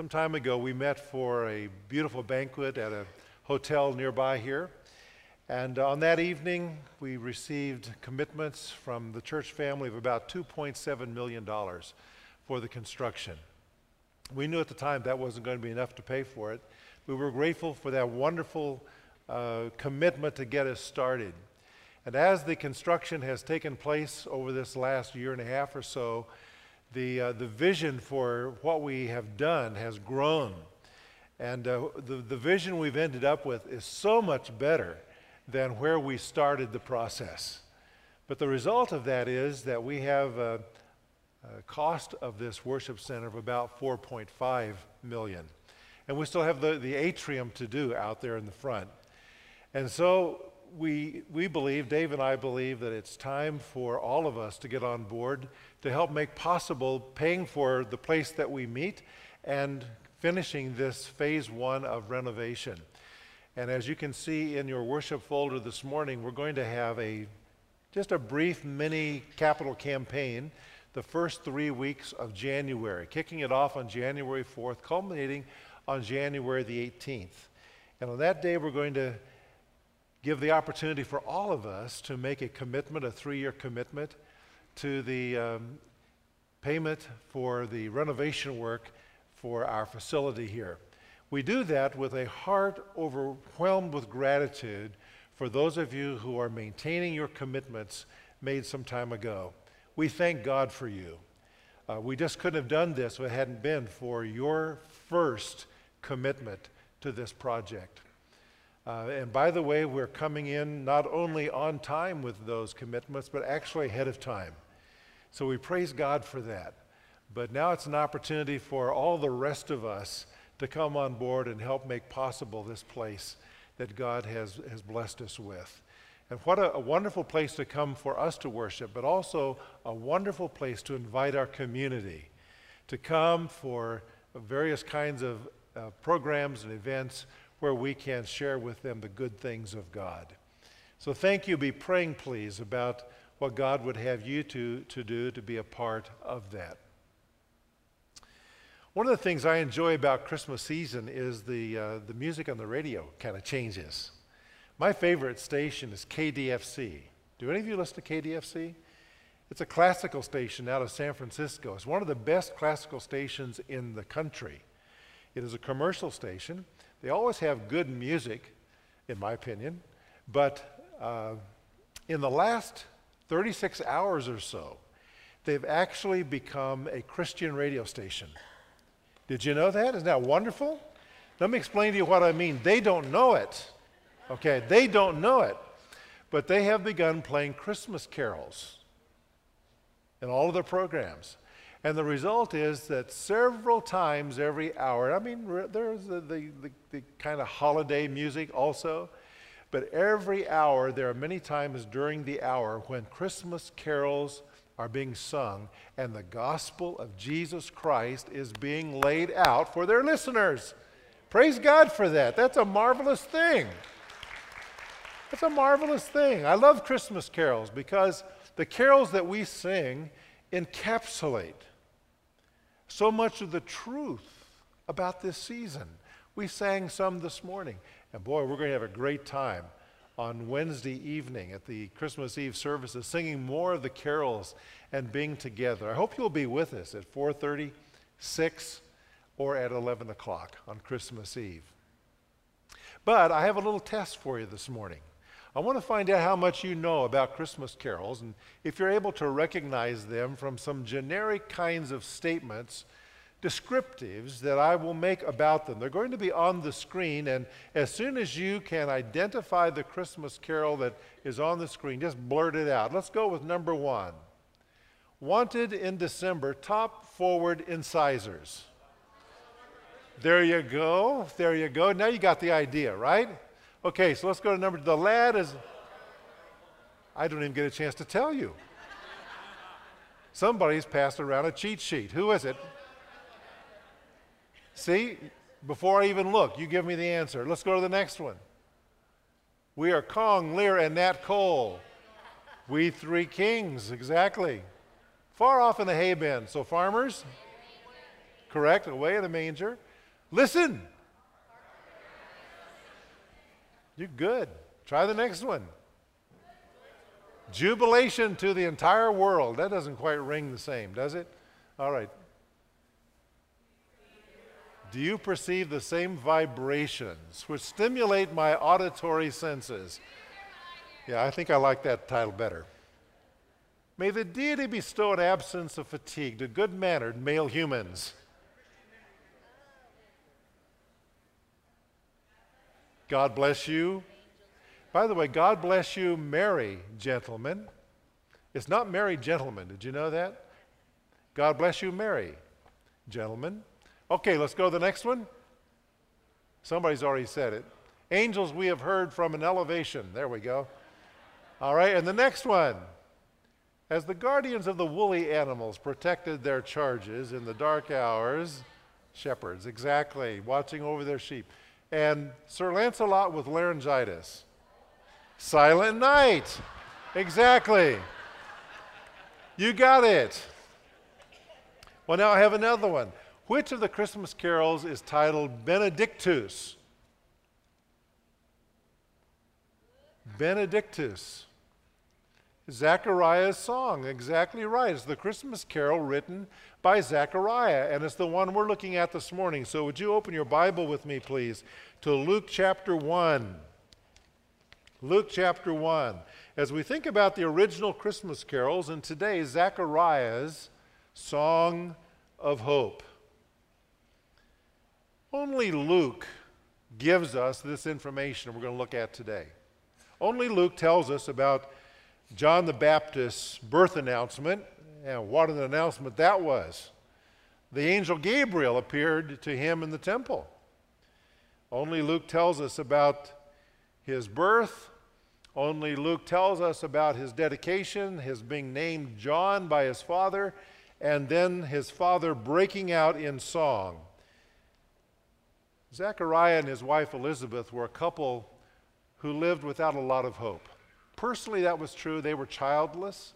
some time ago, we met for a beautiful banquet at a hotel nearby here. And on that evening, we received commitments from the church family of about $2.7 million for the construction. We knew at the time that wasn't going to be enough to pay for it. We were grateful for that wonderful uh, commitment to get us started. And as the construction has taken place over this last year and a half or so, the, uh, the vision for what we have done has grown. And uh, the, the vision we've ended up with is so much better than where we started the process. But the result of that is that we have a, a cost of this worship center of about 4.5 million. And we still have the, the atrium to do out there in the front. And so we, we believe, Dave and I believe, that it's time for all of us to get on board to help make possible paying for the place that we meet and finishing this phase one of renovation. And as you can see in your worship folder this morning, we're going to have a just a brief mini capital campaign the first three weeks of January, kicking it off on January 4th, culminating on January the 18th. And on that day, we're going to give the opportunity for all of us to make a commitment, a three year commitment, to the um, payment for the renovation work for our facility here. We do that with a heart overwhelmed with gratitude for those of you who are maintaining your commitments made some time ago. We thank God for you. Uh, we just couldn't have done this if it hadn't been for your first commitment to this project. Uh, and by the way, we're coming in not only on time with those commitments, but actually ahead of time. So we praise God for that. But now it's an opportunity for all the rest of us to come on board and help make possible this place that God has, has blessed us with. And what a, a, wonderful place to come for us to worship, but also a wonderful place to invite our community to come for various kinds of uh, programs and events where we can share with them the good things of God. So thank you. Be praying, please, about what God would have you to, to do to be a part of that. One of the things I enjoy about Christmas season is the, uh, the music on the radio kind of changes. My favorite station is KDFC. Do any of you listen to KDFC? It's a classical station out of San Francisco. It's one of the best classical stations in the country. It is a commercial station. They always have good music, in my opinion, but uh, in the last 36 hours or so, they've actually become a Christian radio station. Did you know that? Isn't that wonderful? Let me explain to you what I mean. They don't know it. Okay, they don't know it. But they have begun playing Christmas carols in all of their programs. And the result is that several times every hour, I mean, there's the, the, the, the kind of holiday music also, but every hour, there are many times during the hour when Christmas carols are being sung and the gospel of Jesus Christ is being laid out for their listeners. Praise God for that. That's a marvelous thing. That's a marvelous thing. I love Christmas carols because the carols that we sing encapsulate so much of the truth about this season. We sang some this morning, and boy, we're going to have a great time on Wednesday evening at the Christmas Eve services, singing more of the carols and being together. I hope you'll be with us at 4:30, 6, or at 11 o'clock on Christmas Eve. But I have a little test for you this morning. I want to find out how much you know about Christmas carols and if you're able to recognize them from some generic kinds of statements, descriptives that I will make about them. They're going to be on the screen, and as soon as you can identify the Christmas carol that is on the screen, just blurt it out. Let's go with number one. Wanted in December, top forward incisors. There you go. There you go. Now you got the idea, right? Okay, so let's go to number The lad is. I don't even get a chance to tell you. Somebody's passed around a cheat sheet. Who is it? See, before I even look, you give me the answer. Let's go to the next one. We are Kong, Lear, and Nat Cole. We three kings, exactly. Far off in the hay bin. So, farmers, correct, away in the manger. Listen. You're good. Try the next one. Jubilation to the entire world. That doesn't quite ring the same, does it? All right. Do you perceive the same vibrations which stimulate my auditory senses? Yeah, I think I like that title better. May the deity bestow an absence of fatigue to good mannered male humans. God bless you. By the way, God bless you, Mary, gentlemen. It's not Mary, gentlemen. Did you know that? God bless you, Mary, gentlemen. Okay, let's go to the next one. Somebody's already said it. Angels we have heard from an elevation. There we go. All right, and the next one. As the guardians of the woolly animals protected their charges in the dark hours, shepherds, exactly, watching over their sheep. And Sir Lancelot with laryngitis. Silent night. Exactly. You got it. Well, now I have another one. Which of the Christmas carols is titled Benedictus? Benedictus. Zechariah's song, exactly right. It's the Christmas carol written by Zechariah, and it's the one we're looking at this morning. So, would you open your Bible with me, please, to Luke chapter 1? Luke chapter 1. As we think about the original Christmas carols, and today, Zechariah's song of hope. Only Luke gives us this information we're going to look at today. Only Luke tells us about John the Baptist's birth announcement, and what an announcement that was. The angel Gabriel appeared to him in the temple. Only Luke tells us about his birth. Only Luke tells us about his dedication, his being named John by his father, and then his father breaking out in song. Zechariah and his wife Elizabeth were a couple who lived without a lot of hope. Personally, that was true. They were childless.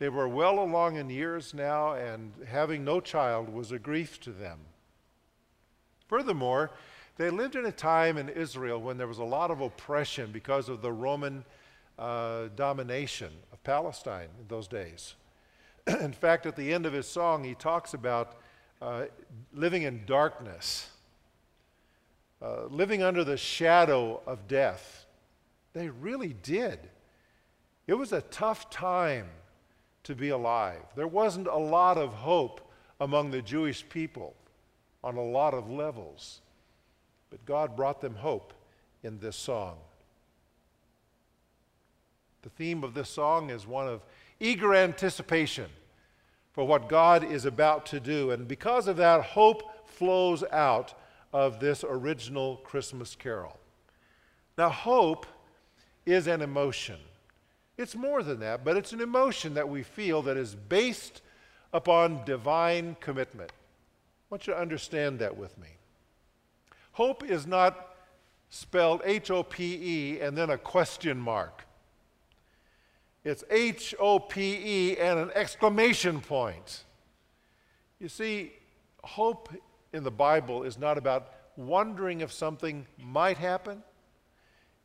They were well along in years now, and having no child was a grief to them. Furthermore, they lived in a time in Israel when there was a lot of oppression because of the Roman uh, domination of Palestine in those days. in fact, at the end of his song, he talks about uh, living in darkness, uh, living under the shadow of death. They really did. It was a tough time to be alive. There wasn't a lot of hope among the Jewish people on a lot of levels. But God brought them hope in this song. The theme of this song is one of eager anticipation for what God is about to do. And because of that, hope flows out of this original Christmas carol. Now, hope is an emotion. It's more than that, but it's an emotion that we feel that is based upon divine commitment. I want you to understand that with me. Hope is not spelled H O P E and then a question mark. It's H O P E and an exclamation point. You see, hope in the Bible is not about wondering if something might happen.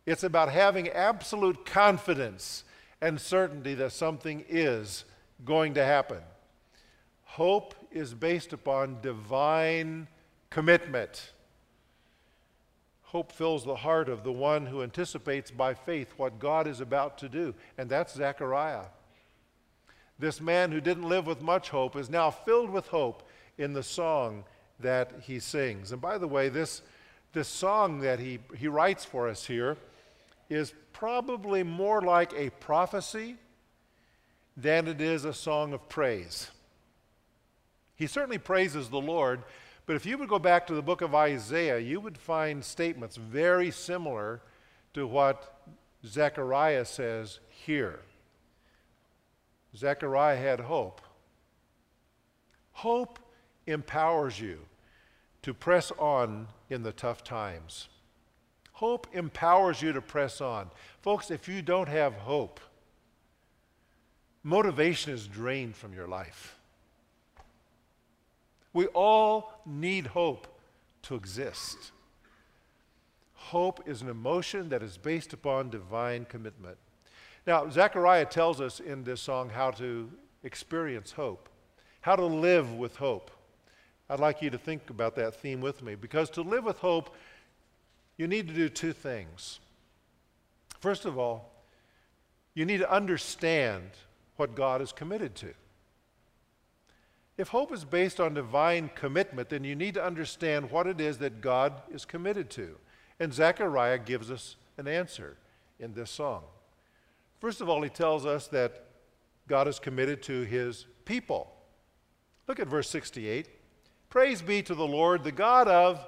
It's about having absolute confidence and certainty that something is going to happen. Hope is based upon divine commitment. Hope fills the heart of the one who anticipates by faith what God is about to do, and that's Zechariah. This man who didn't live with much hope is now filled with hope in the song that he sings. And by the way, this, this song that he, he writes for us here is probably more like a prophecy than it is a song of praise. He certainly praises the Lord, but if you would go back to the book of Isaiah, you would find statements very similar to what Zechariah says here. Zechariah had hope. Hope empowers you to press on in the tough times. Hope empowers you to press on. Folks, if you don't have hope, motivation is drained from your life. We all need hope to exist. Hope is an emotion that is based upon divine commitment. Now, Zechariah tells us in this song how to experience hope, how to live with hope. I'd like you to think about that theme with me because to live with hope, you need to do two things. First of all, you need to understand what God is committed to. If hope is based on divine commitment, then you need to understand what it is that God is committed to. And Zechariah gives us an answer in this song. First of all, he tells us that God is committed to his people. Look at verse 68. Praise be to the Lord, the God of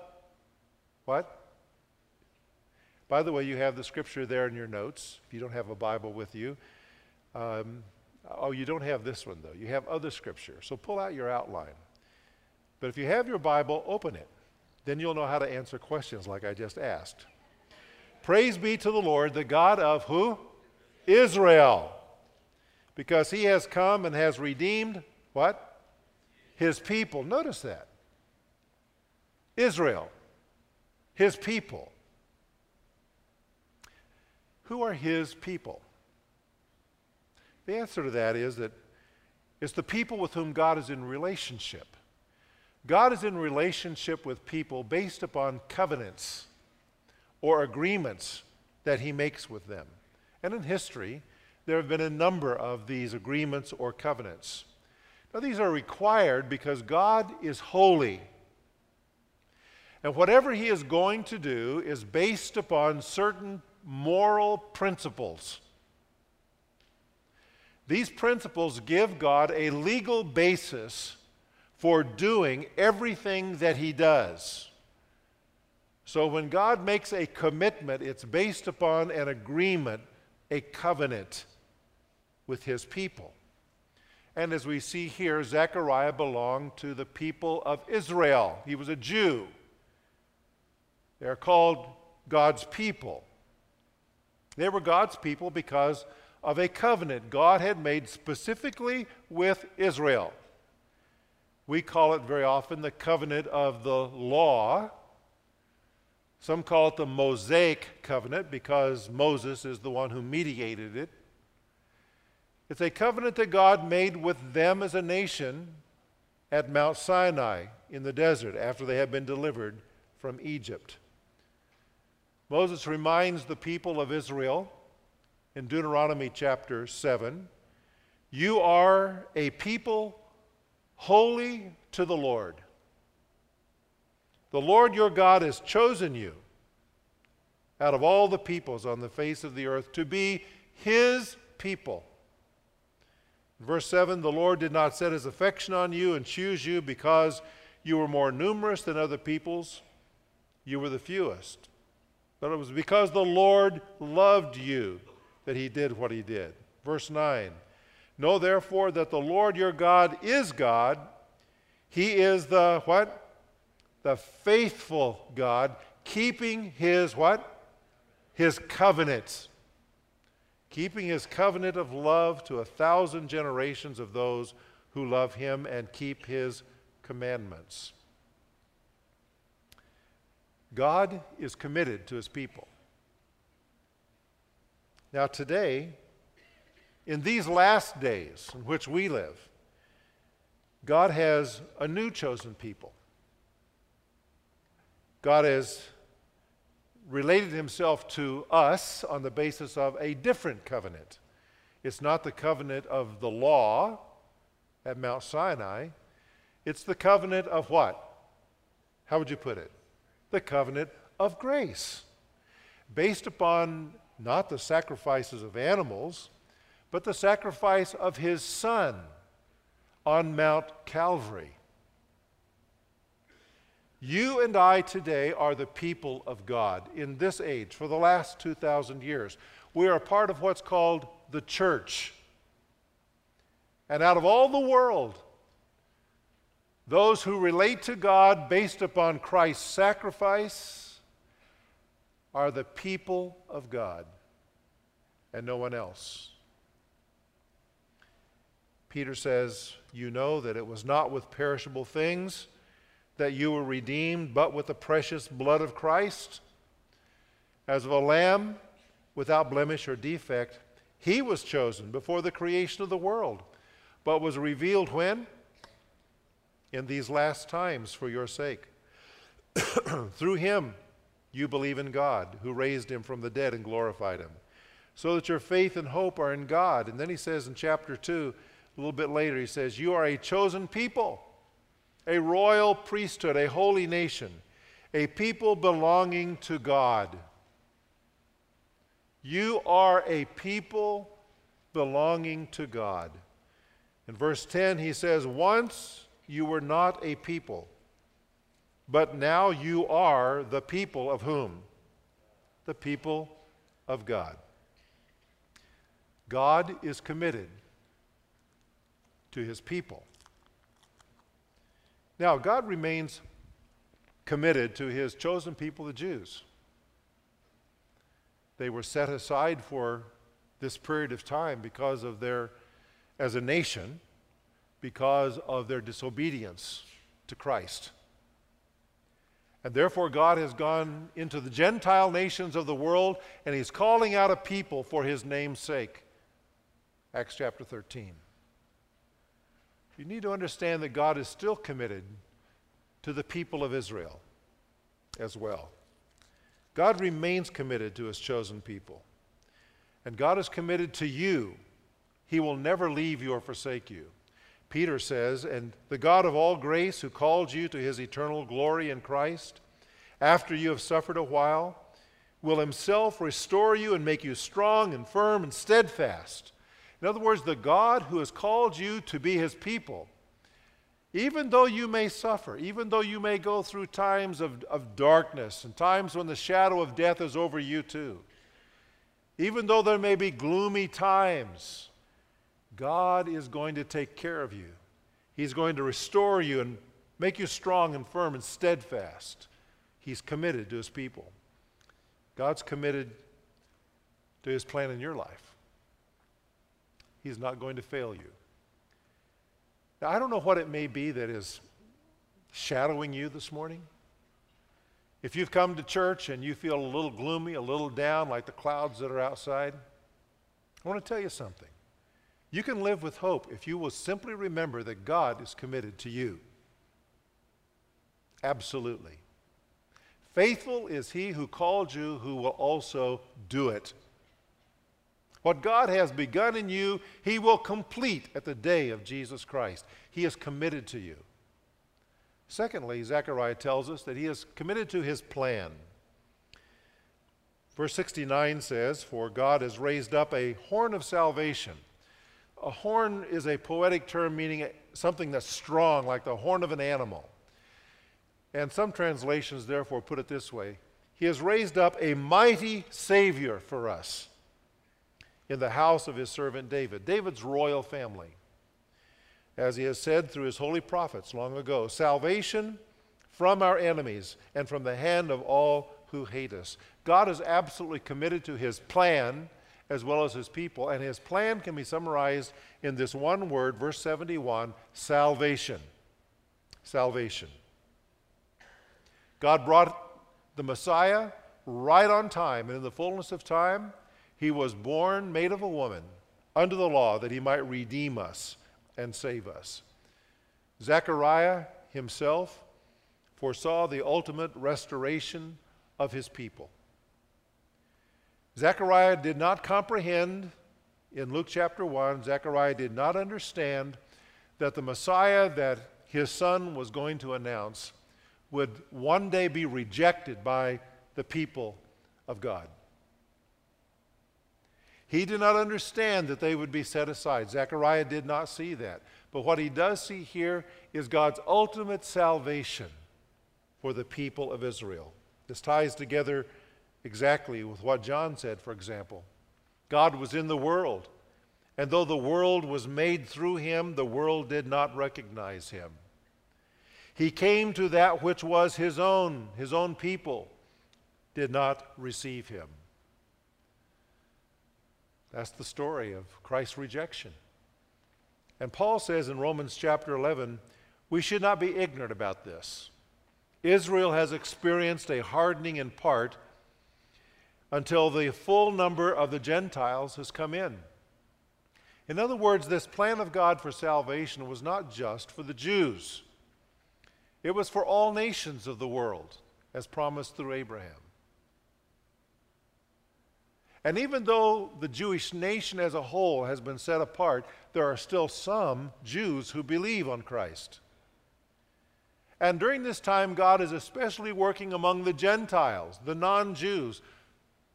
what? By the way, you have the scripture there in your notes if you don't have a Bible with you. Um, oh, you don't have this one, though. You have other scripture. So pull out your outline. But if you have your Bible, open it. Then you'll know how to answer questions like I just asked. Praise be to the Lord, the God of who? Israel. Because he has come and has redeemed what? His people. Notice that. Israel. His people. Who are his people? The answer to that is that it's the people with whom God is in relationship. God is in relationship with people based upon covenants or agreements that he makes with them. And in history, there have been a number of these agreements or covenants. Now, these are required because God is holy. And whatever he is going to do is based upon certain moral principles. These principles give God a legal basis for doing everything that He does. So when God makes a commitment, it's based upon an agreement, a covenant with His people. And as we see here, Zechariah belonged to the people of Israel. He was a Jew. They're called God's people. They were God's people because of a covenant God had made specifically with Israel. We call it very often the covenant of the law. Some call it the Mosaic covenant because Moses is the one who mediated it. It's a covenant that God made with them as a nation at Mount Sinai in the desert after they had been delivered from Egypt. Moses reminds the people of Israel in Deuteronomy chapter 7 You are a people holy to the Lord. The Lord your God has chosen you out of all the peoples on the face of the earth to be his people. Verse 7 The Lord did not set his affection on you and choose you because you were more numerous than other peoples, you were the fewest. But it was because the Lord loved you that he did what he did. Verse 9 Know therefore that the Lord your God is God. He is the what? The faithful God, keeping his what? His covenants. Keeping his covenant of love to a thousand generations of those who love him and keep his commandments. God is committed to his people. Now, today, in these last days in which we live, God has a new chosen people. God has related himself to us on the basis of a different covenant. It's not the covenant of the law at Mount Sinai, it's the covenant of what? How would you put it? The covenant of grace, based upon not the sacrifices of animals, but the sacrifice of his son on Mount Calvary. You and I today are the people of God in this age for the last 2,000 years. We are part of what's called the church. And out of all the world, those who relate to God based upon Christ's sacrifice are the people of God and no one else. Peter says, You know that it was not with perishable things that you were redeemed, but with the precious blood of Christ, as of a lamb without blemish or defect. He was chosen before the creation of the world, but was revealed when? In these last times for your sake. Through him, you believe in God, who raised him from the dead and glorified him, so that your faith and hope are in God. And then he says in chapter 2, a little bit later, he says, You are a chosen people, a royal priesthood, a holy nation, a people belonging to God. You are a people belonging to God. In verse 10, he says, Once you were not a people, but now you are the people of whom? The people of God. God is committed to his people. Now, God remains committed to his chosen people, the Jews. They were set aside for this period of time because of their, as a nation, because of their disobedience to Christ. And therefore, God has gone into the Gentile nations of the world and He's calling out a people for His name's sake. Acts chapter 13. You need to understand that God is still committed to the people of Israel as well. God remains committed to his chosen people. And God is committed to you. He will never leave you or forsake you. Peter says, And the God of all grace, who called you to his eternal glory in Christ, after you have suffered a while, will himself restore you and make you strong and firm and steadfast. In other words, the God who has called you to be his people, even though you may suffer, even though you may go through times of, of darkness and times when the shadow of death is over you too, even though there may be gloomy times, God is going to take care of you. He's going to restore you and make you strong and firm and steadfast. He's committed to his people. God's committed to his plan in your life. He's not going to fail you. Now, I don't know what it may be that is shadowing you this morning. If you've come to church and you feel a little gloomy, a little down, like the clouds that are outside, I want to tell you something. You can live with hope if you will simply remember that God is committed to you. Absolutely. Faithful is he who called you, who will also do it. What God has begun in you, He will complete at the day of Jesus Christ. He is committed to you. Secondly, Zechariah tells us that He is committed to His plan. Verse 69 says, For God has raised up a horn of salvation. A horn is a poetic term meaning something that's strong, like the horn of an animal. And some translations, therefore, put it this way He has raised up a mighty Savior for us in the house of his servant David, David's royal family. As he has said through his holy prophets long ago salvation from our enemies and from the hand of all who hate us. God is absolutely committed to his plan as well as his people, and his plan can be summarized in this one word, verse 71 salvation. Salvation. God brought the Messiah right on time, and in the fullness of time, he was born made of a woman under the law that he might redeem us and save us. Zechariah himself foresaw the ultimate restoration of his people. Zechariah did not comprehend, in Luke chapter 1, Zechariah did not understand that the Messiah that his son was going to announce would one day be rejected by the people of God. He did not understand that they would be set aside. Zechariah did not see that. But what he does see here is God's ultimate salvation for the people of Israel. This ties together exactly with what John said, for example. God was in the world, and though the world was made through him, the world did not recognize him. He came to that which was his own, his own people did not receive him. That's the story of Christ's rejection. And Paul says in Romans chapter 11, we should not be ignorant about this. Israel has experienced a hardening in part until the full number of the Gentiles has come in. In other words, this plan of God for salvation was not just for the Jews, it was for all nations of the world, as promised through Abraham. And even though the Jewish nation as a whole has been set apart, there are still some Jews who believe on Christ. And during this time, God is especially working among the Gentiles, the non Jews,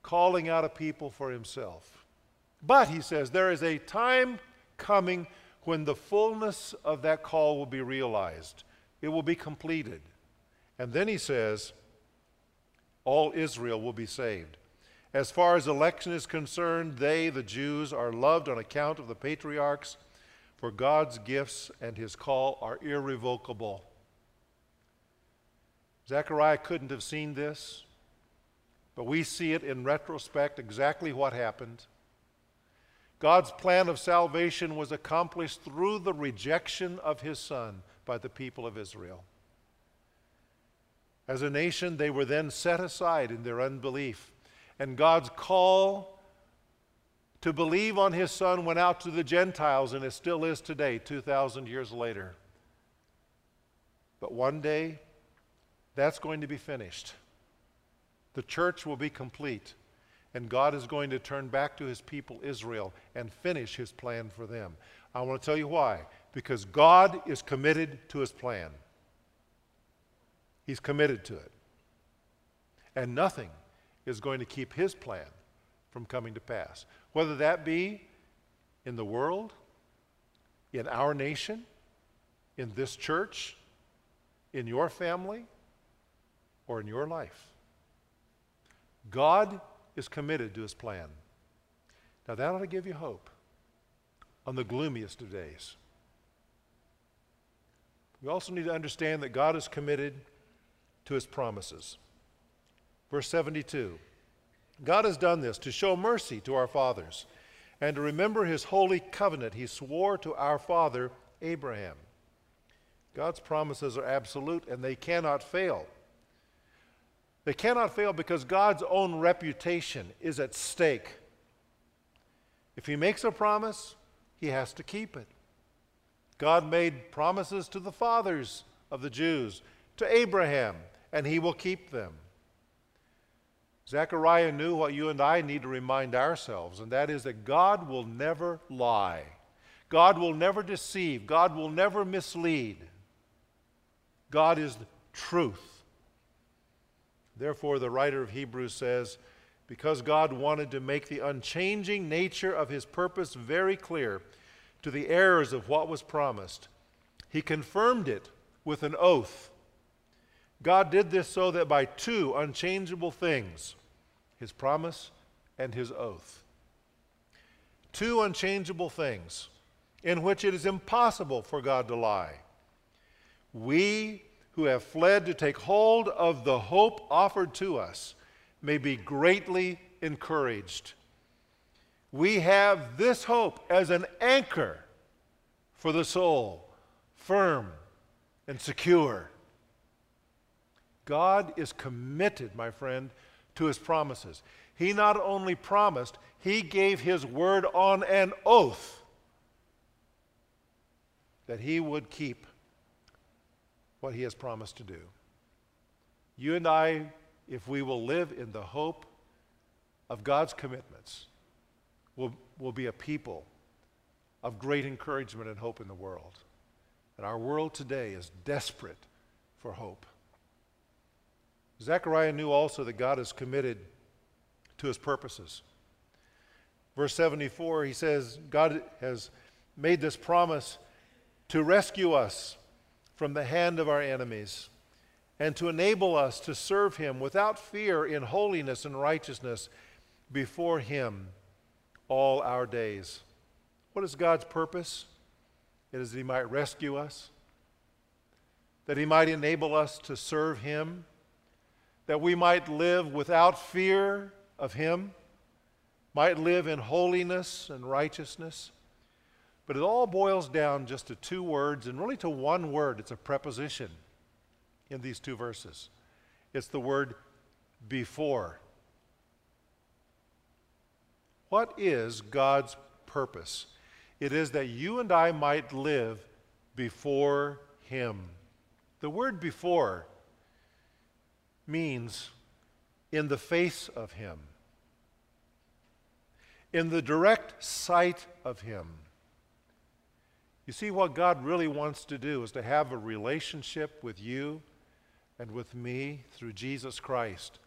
calling out a people for himself. But, he says, there is a time coming when the fullness of that call will be realized, it will be completed. And then he says, all Israel will be saved. As far as election is concerned, they, the Jews, are loved on account of the patriarchs, for God's gifts and his call are irrevocable. Zechariah couldn't have seen this, but we see it in retrospect exactly what happened. God's plan of salvation was accomplished through the rejection of his son by the people of Israel. As a nation, they were then set aside in their unbelief, and God's call to believe on his son went out to the Gentiles, and it still is today, 2,000 years later. But one day, that's going to be finished. The church will be complete, and God is going to turn back to his people Israel and finish his plan for them. I want to tell you why. Because God is committed to his plan. He's committed to it. And nothing is going to keep his plan from coming to pass. Whether that be in the world, in our nation, in this church, in your family, or in your life. God is committed to his plan. Now, that ought to give you hope on the gloomiest of days. We also need to understand that God is committed to his promises. Verse 72 God has done this to show mercy to our fathers and to remember his holy covenant he swore to our father Abraham. God's promises are absolute and they cannot fail. They cannot fail because God's own reputation is at stake. If He makes a promise, He has to keep it. God made promises to the fathers of the Jews, to Abraham, and He will keep them. Zechariah knew what you and I need to remind ourselves, and that is that God will never lie. God will never deceive. God will never mislead. God is truth. Therefore, the writer of Hebrews says, because God wanted to make the unchanging nature of his purpose very clear to the heirs of what was promised, he confirmed it with an oath. God did this so that by two unchangeable things, his promise and his oath, two unchangeable things in which it is impossible for God to lie, we who have fled to take hold of the hope offered to us may be greatly encouraged. We have this hope as an anchor for the soul, firm and secure. God is committed, my friend, to his promises. He not only promised, he gave his word on an oath that he would keep what he has promised to do. You and I, if we will live in the hope of God's commitments, will, will be a people of great encouragement and hope in the world. And our world today is desperate for hope. Zechariah knew also that God is committed to his purposes. Verse 74, he says, God has made this promise to rescue us from the hand of our enemies and to enable us to serve Him without fear in holiness and righteousness before Him all our days. What is God's purpose? It is that He might rescue us, that He might enable us to serve Him, that we might live without fear of Him, might live in holiness and righteousness. But it all boils down just to two words, and really to one word it's a preposition. in these two verses. It's the word before. What is God's purpose? It is that you and I might live before Him. The word before means in the face of Him, in the direct sight of Him. You see, what God really wants to do is to have a relationship with you and with me through Jesus Christ,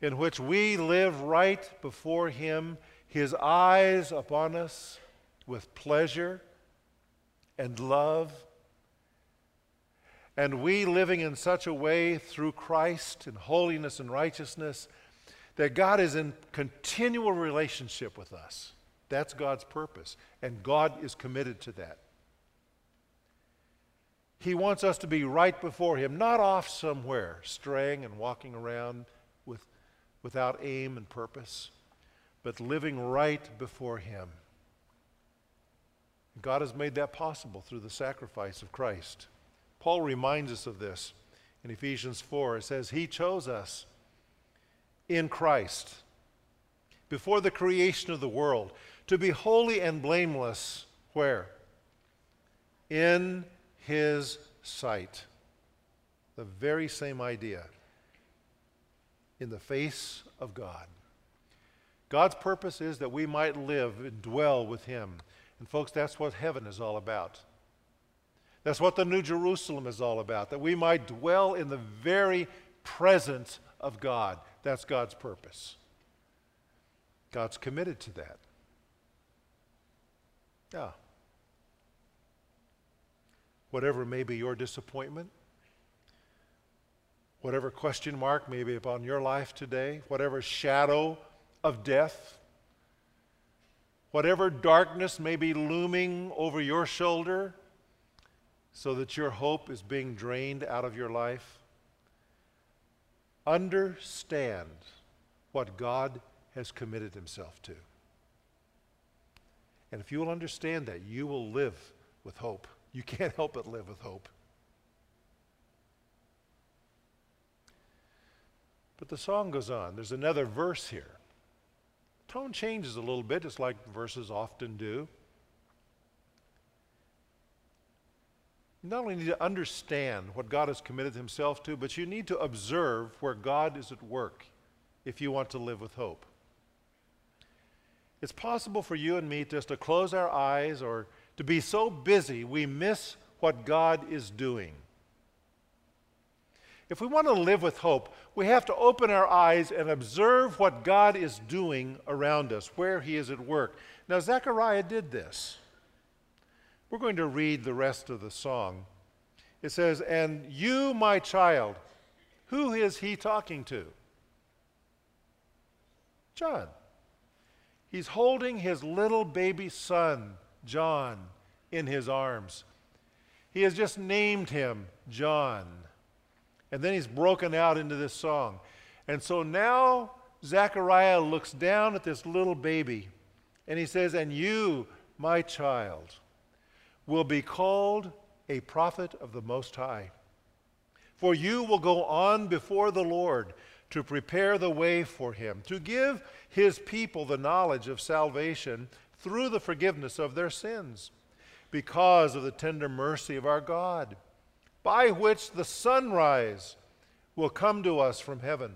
in which we live right before Him, His eyes upon us with pleasure and love. And we living in such a way through Christ in holiness and righteousness that God is in continual relationship with us. That's God's purpose, and God is committed to that. He wants us to be right before Him, not off somewhere, straying and walking around with, without aim and purpose, but living right before Him. God has made that possible through the sacrifice of Christ. Paul reminds us of this in Ephesians 4. It says, He chose us in Christ before the creation of the world to be holy and blameless. Where? In his sight. The very same idea in the face of God. God's purpose is that we might live and dwell with him. And, folks, that's what heaven is all about. That's what the New Jerusalem is all about, that we might dwell in the very presence of God. That's God's purpose. God's committed to that. Yeah whatever may be your disappointment, whatever question mark may be upon your life today, whatever shadow of death, whatever darkness may be looming over your shoulder so that your hope is being drained out of your life, understand what God has committed himself to. And if you will understand that, you will live with hope you can't help but live with hope. But the song goes on. There's another verse here. Tone changes a little bit, just like verses often do. You not only need to understand what God has committed himself to, but you need to observe where God is at work if you want to live with hope. It's possible for you and me just to close our eyes or to be so busy we miss what God is doing. If we want to live with hope, we have to open our eyes and observe what God is doing around us, where He is at work. Now, Zechariah did this. We're going to read the rest of the song. It says, And you, my child, who is he talking to? John. He's holding his little baby son John in his arms. He has just named him John. And then he's broken out into this song. And so now Zechariah looks down at this little baby and he says, And you, my child, will be called a prophet of the Most High. For you will go on before the Lord to prepare the way for him, to give his people the knowledge of salvation through the forgiveness of their sins, because of the tender mercy of our God, by which the sunrise will come to us from heaven,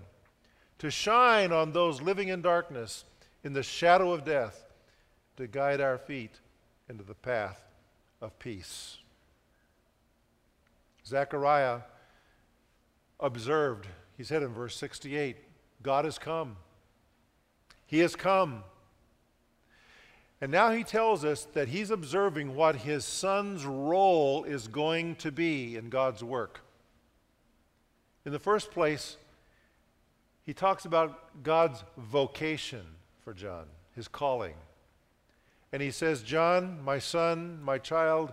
to shine on those living in darkness, in the shadow of death, to guide our feet into the path of peace. Zechariah observed, he said in verse 68, God has come. He has come and now he tells us that he's observing what his son's role is going to be in God's work. In the first place, he talks about God's vocation for John, his calling. And he says, John, my son, my child,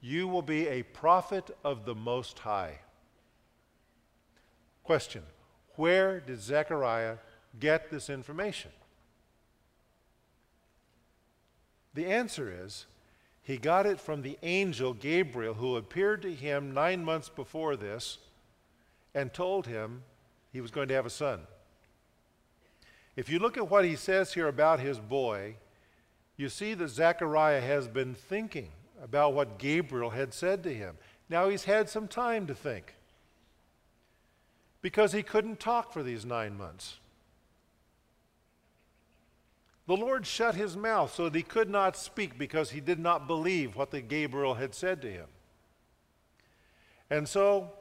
you will be a prophet of the Most High. Question Where did Zechariah get this information? The answer is he got it from the angel Gabriel who appeared to him nine months before this and told him he was going to have a son. If you look at what he says here about his boy, you see that Zechariah has been thinking about what Gabriel had said to him. Now he's had some time to think because he couldn't talk for these nine months. The Lord shut his mouth so that he could not speak because he did not believe what the Gabriel had said to him. And so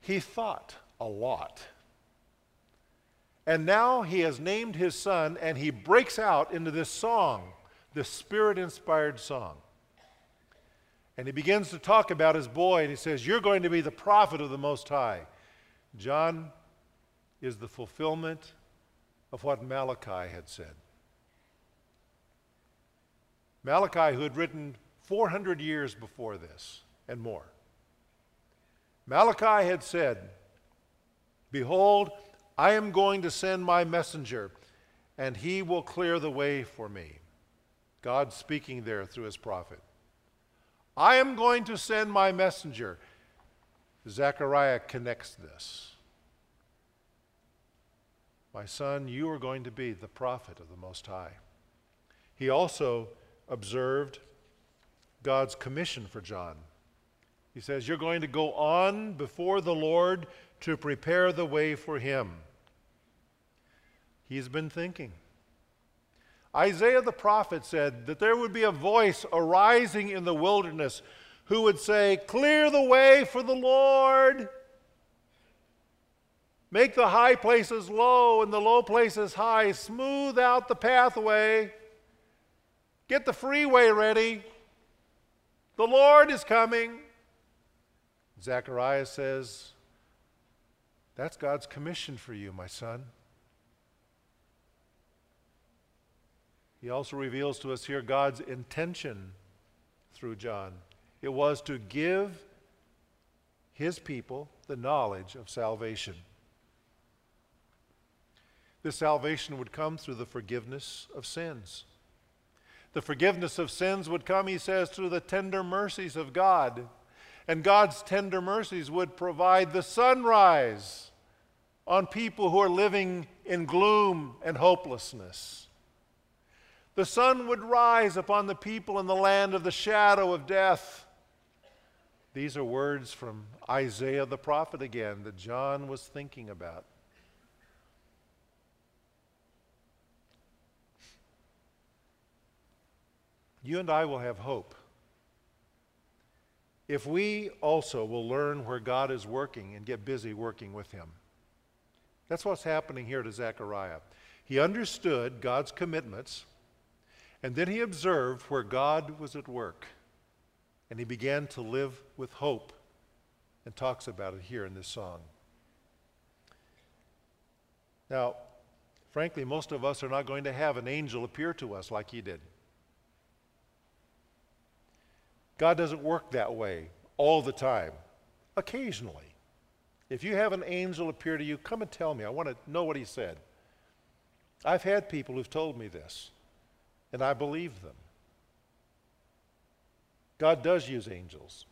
he thought a lot. And now he has named his son, and he breaks out into this song, this spirit inspired song. And he begins to talk about his boy, and he says, You're going to be the prophet of the Most High. John is the fulfillment of what Malachi had said. Malachi, who had written 400 years before this and more, Malachi had said, Behold, I am going to send my messenger, and he will clear the way for me. God speaking there through his prophet. I am going to send my messenger. Zechariah connects this. My son, you are going to be the prophet of the Most High. He also observed God's commission for John. He says, You're going to go on before the Lord to prepare the way for him. He's been thinking. Isaiah the prophet said that there would be a voice arising in the wilderness who would say, Clear the way for the Lord. Make the high places low and the low places high. Smooth out the pathway. Get the freeway ready. The Lord is coming. Zechariah says, That's God's commission for you, my son. He also reveals to us here God's intention through John. It was to give his people the knowledge of salvation. This salvation would come through the forgiveness of sins. The forgiveness of sins would come, he says, through the tender mercies of God. And God's tender mercies would provide the sunrise on people who are living in gloom and hopelessness. The sun would rise upon the people in the land of the shadow of death. These are words from Isaiah the prophet again that John was thinking about. You and I will have hope if we also will learn where God is working and get busy working with Him. That's what's happening here to Zechariah. He understood God's commitments, and then he observed where God was at work, and he began to live with hope and talks about it here in this song. Now, frankly, most of us are not going to have an angel appear to us like he did. God doesn't work that way all the time. Occasionally. If you have an angel appear to you, come and tell me. I want to know what he said. I've had people who've told me this, and I believe them. God does use angels.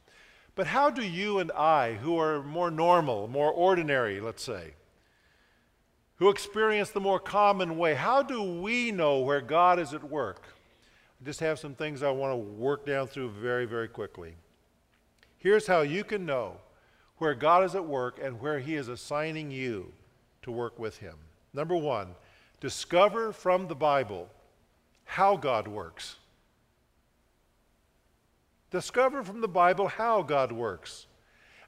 But how do you and I, who are more normal, more ordinary, let's say, who experience the more common way, how do we know where God is at work? I just have some things I want to work down through very, very quickly. Here's how you can know where God is at work and where He is assigning you to work with Him. Number one, discover from the Bible how God works. Discover from the Bible how God works.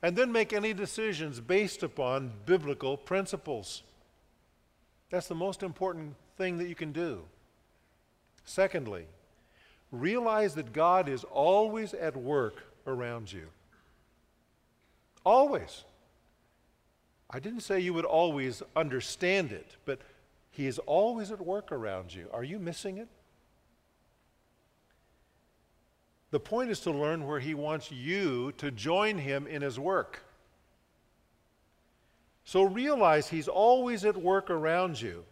And then make any decisions based upon biblical principles. That's the most important thing that you can do. Secondly, realize that God is always at work around you. Always. I didn't say you would always understand it, but He is always at work around you. Are you missing it? The point is to learn where He wants you to join Him in His work. So realize He's always at work around you.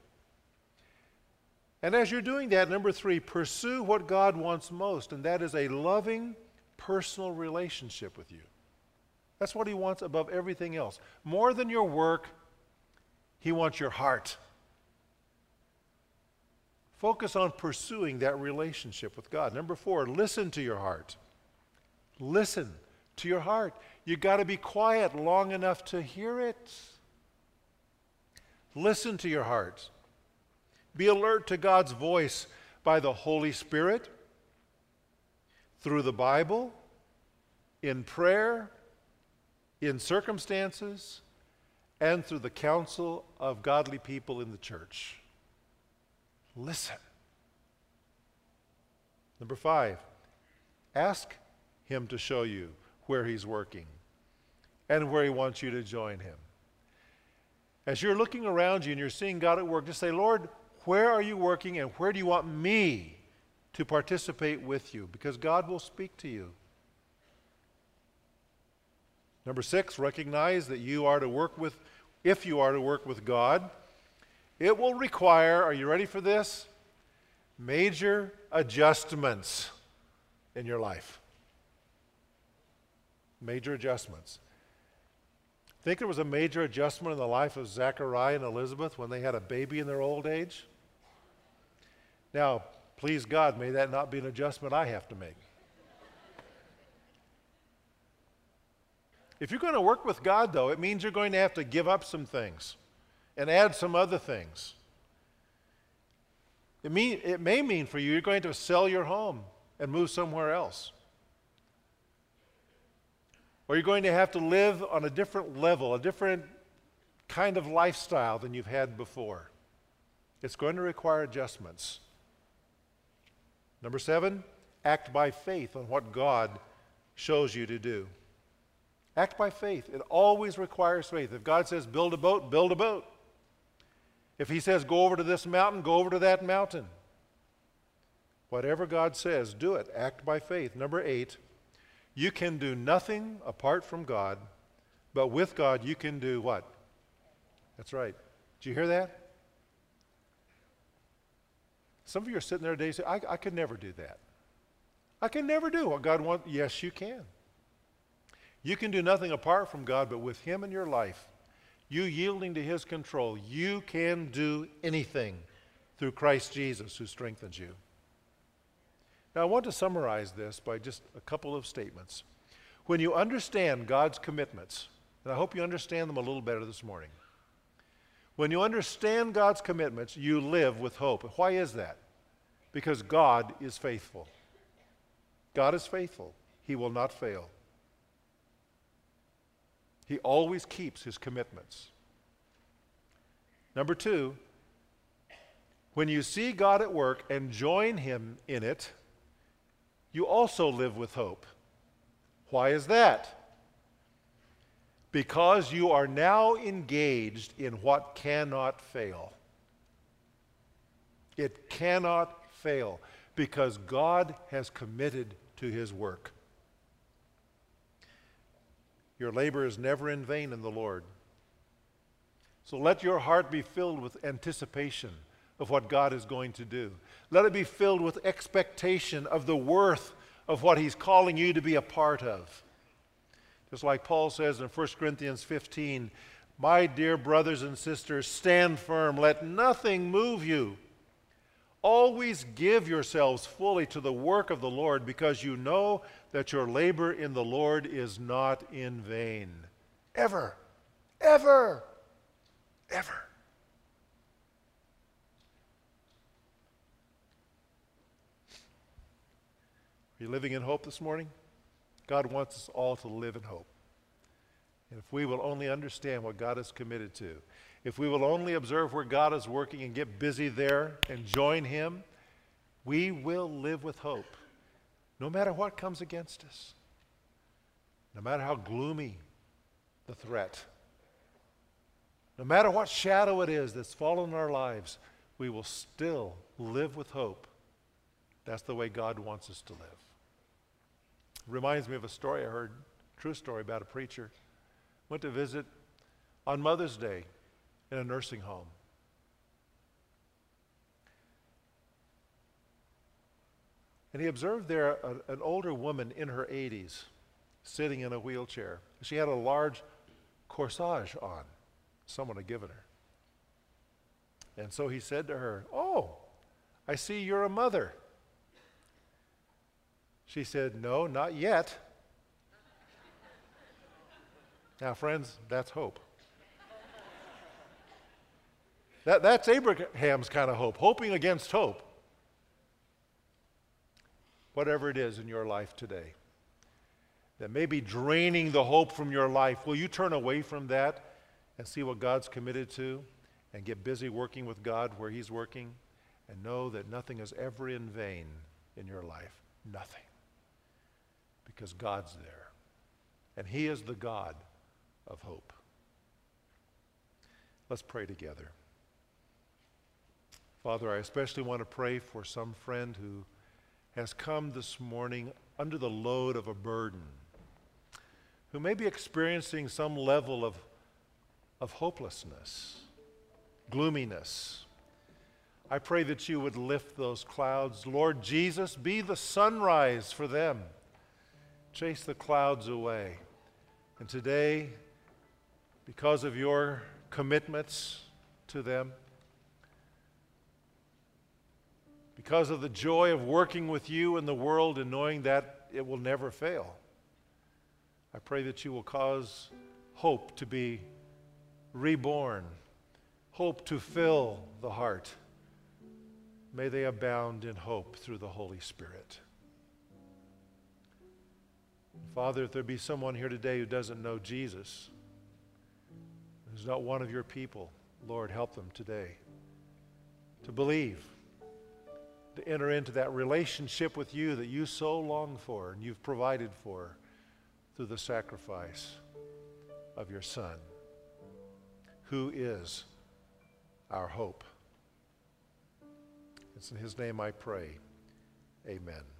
And as you're doing that, number three, pursue what God wants most, and that is a loving, personal relationship with you. That's what He wants above everything else. More than your work, He wants your heart. Focus on pursuing that relationship with God. Number four, listen to your heart. Listen to your heart. You've got to be quiet long enough to hear it. Listen to your heart. Be alert to God's voice by the Holy Spirit, through the Bible, in prayer, in circumstances, and through the counsel of godly people in the church. Listen. Number five, ask Him to show you where He's working and where He wants you to join Him. As you're looking around you and you're seeing God at work, just say, Lord, where are you working and where do you want me to participate with you? Because God will speak to you. Number six, recognize that you are to work with, if you are to work with God, it will require, are you ready for this? Major adjustments in your life. Major adjustments. Think there was a major adjustment in the life of Zechariah and Elizabeth when they had a baby in their old age? Now, please God, may that not be an adjustment I have to make. If you're going to work with God, though, it means you're going to have to give up some things and add some other things. It, mean, it may mean for you you're going to sell your home and move somewhere else. Or you're going to have to live on a different level, a different kind of lifestyle than you've had before. It's going to require adjustments. Number seven, act by faith on what God shows you to do. Act by faith. It always requires faith. If God says build a boat, build a boat. If He says go over to this mountain, go over to that mountain. Whatever God says, do it. Act by faith. Number eight, you can do nothing apart from God, but with God you can do what? That's right. Did you hear that? Some of you are sitting there today saying, I, I could never do that. I can never do what God wants. Yes, you can. You can do nothing apart from God, but with Him in your life, you yielding to His control, you can do anything through Christ Jesus who strengthens you. Now, I want to summarize this by just a couple of statements. When you understand God's commitments, and I hope you understand them a little better this morning. When you understand God's commitments, you live with hope. Why is that? Because God is faithful. God is faithful. He will not fail. He always keeps his commitments. Number two, when you see God at work and join him in it, you also live with hope. Why is that? Because you are now engaged in what cannot fail. It cannot fail because God has committed to his work. Your labor is never in vain in the Lord. So let your heart be filled with anticipation of what God is going to do. Let it be filled with expectation of the worth of what He's calling you to be a part of. Just like Paul says in 1 Corinthians 15, My dear brothers and sisters, stand firm. Let nothing move you. Always give yourselves fully to the work of the Lord because you know that your labor in the Lord is not in vain. Ever, ever, ever. Are you living in hope this morning? God wants us all to live in hope. And if we will only understand what God is committed to, if we will only observe where God is working and get busy there and join Him, we will live with hope no matter what comes against us, no matter how gloomy the threat, no matter what shadow it is that's fallen in our lives, we will still live with hope. That's the way God wants us to live. Reminds me of a story I heard, true story about a preacher. Went to visit on Mother's Day in a nursing home. And he observed there a, an older woman in her 80s sitting in a wheelchair. She had a large corsage on, someone had given her. And so he said to her, Oh, I see you're a mother. She said, No, not yet. Now, friends, that's hope. That, that's Abraham's kind of hope, hoping against hope. Whatever it is in your life today that may be draining the hope from your life, will you turn away from that and see what God's committed to and get busy working with God where He's working and know that nothing is ever in vain in your life? Nothing. Because God's there. And He is the God of hope. Let's pray together. Father, I especially want to pray for some friend who has come this morning under the load of a burden, who may be experiencing some level of, of hopelessness, gloominess. I pray that you would lift those clouds. Lord Jesus, be the sunrise for them. Chase the clouds away. And today, because of your commitments to them, because of the joy of working with you in the world and knowing that it will never fail. I pray that you will cause hope to be reborn, hope to fill the heart. May they abound in hope through the Holy Spirit. Father, if there be someone here today who doesn't know Jesus, who's not one of your people, Lord, help them today to believe to enter into that relationship with you that you so long for and you've provided for through the sacrifice of your Son, who is our hope. It's in His name I pray. Amen.